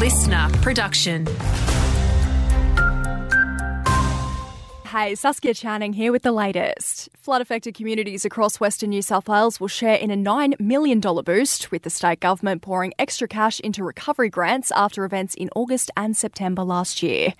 listener production. Hey, Saskia Channing here with the latest. Flood affected communities across Western New South Wales will share in a $9 million boost, with the state government pouring extra cash into recovery grants after events in August and September last year.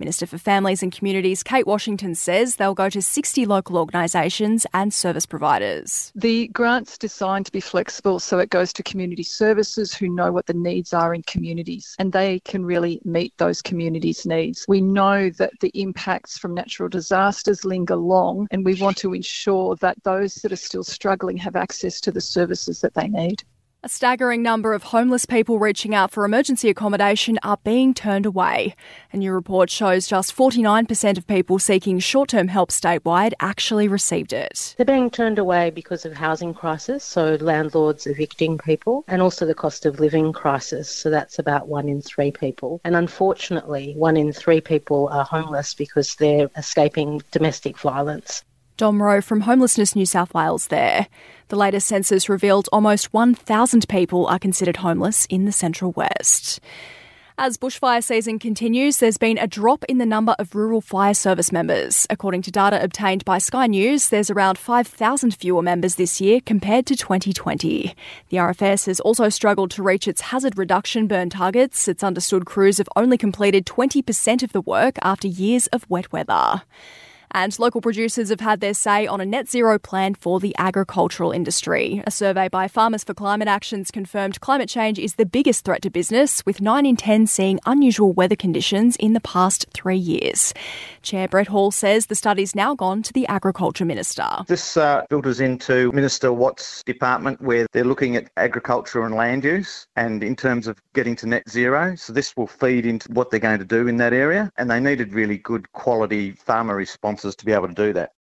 Minister for Families and Communities Kate Washington says they'll go to 60 local organisations and service providers. The grant's designed to be flexible so it goes to community services who know what the needs are in communities and they can really meet those communities' needs. We know that the impacts from natural disasters linger long, and we want to ensure that those that are still struggling have access to the services that they need. A staggering number of homeless people reaching out for emergency accommodation are being turned away. A new report shows just 49% of people seeking short term help statewide actually received it. They're being turned away because of housing crisis, so landlords evicting people, and also the cost of living crisis, so that's about one in three people. And unfortunately, one in three people are homeless because they're escaping domestic violence. Dom Rowe from Homelessness New South Wales there. The latest census revealed almost 1,000 people are considered homeless in the Central West. As bushfire season continues, there's been a drop in the number of rural fire service members. According to data obtained by Sky News, there's around 5,000 fewer members this year compared to 2020. The RFS has also struggled to reach its hazard reduction burn targets. It's understood crews have only completed 20% of the work after years of wet weather. And local producers have had their say on a net zero plan for the agricultural industry. A survey by Farmers for Climate Actions confirmed climate change is the biggest threat to business, with 9 in 10 seeing unusual weather conditions in the past three years. Chair Brett Hall says the study's now gone to the Agriculture Minister. This uh, filters into Minister Watt's department where they're looking at agriculture and land use and in terms of getting to net zero. So this will feed into what they're going to do in that area. And they needed really good quality farmer responses to be able to do that.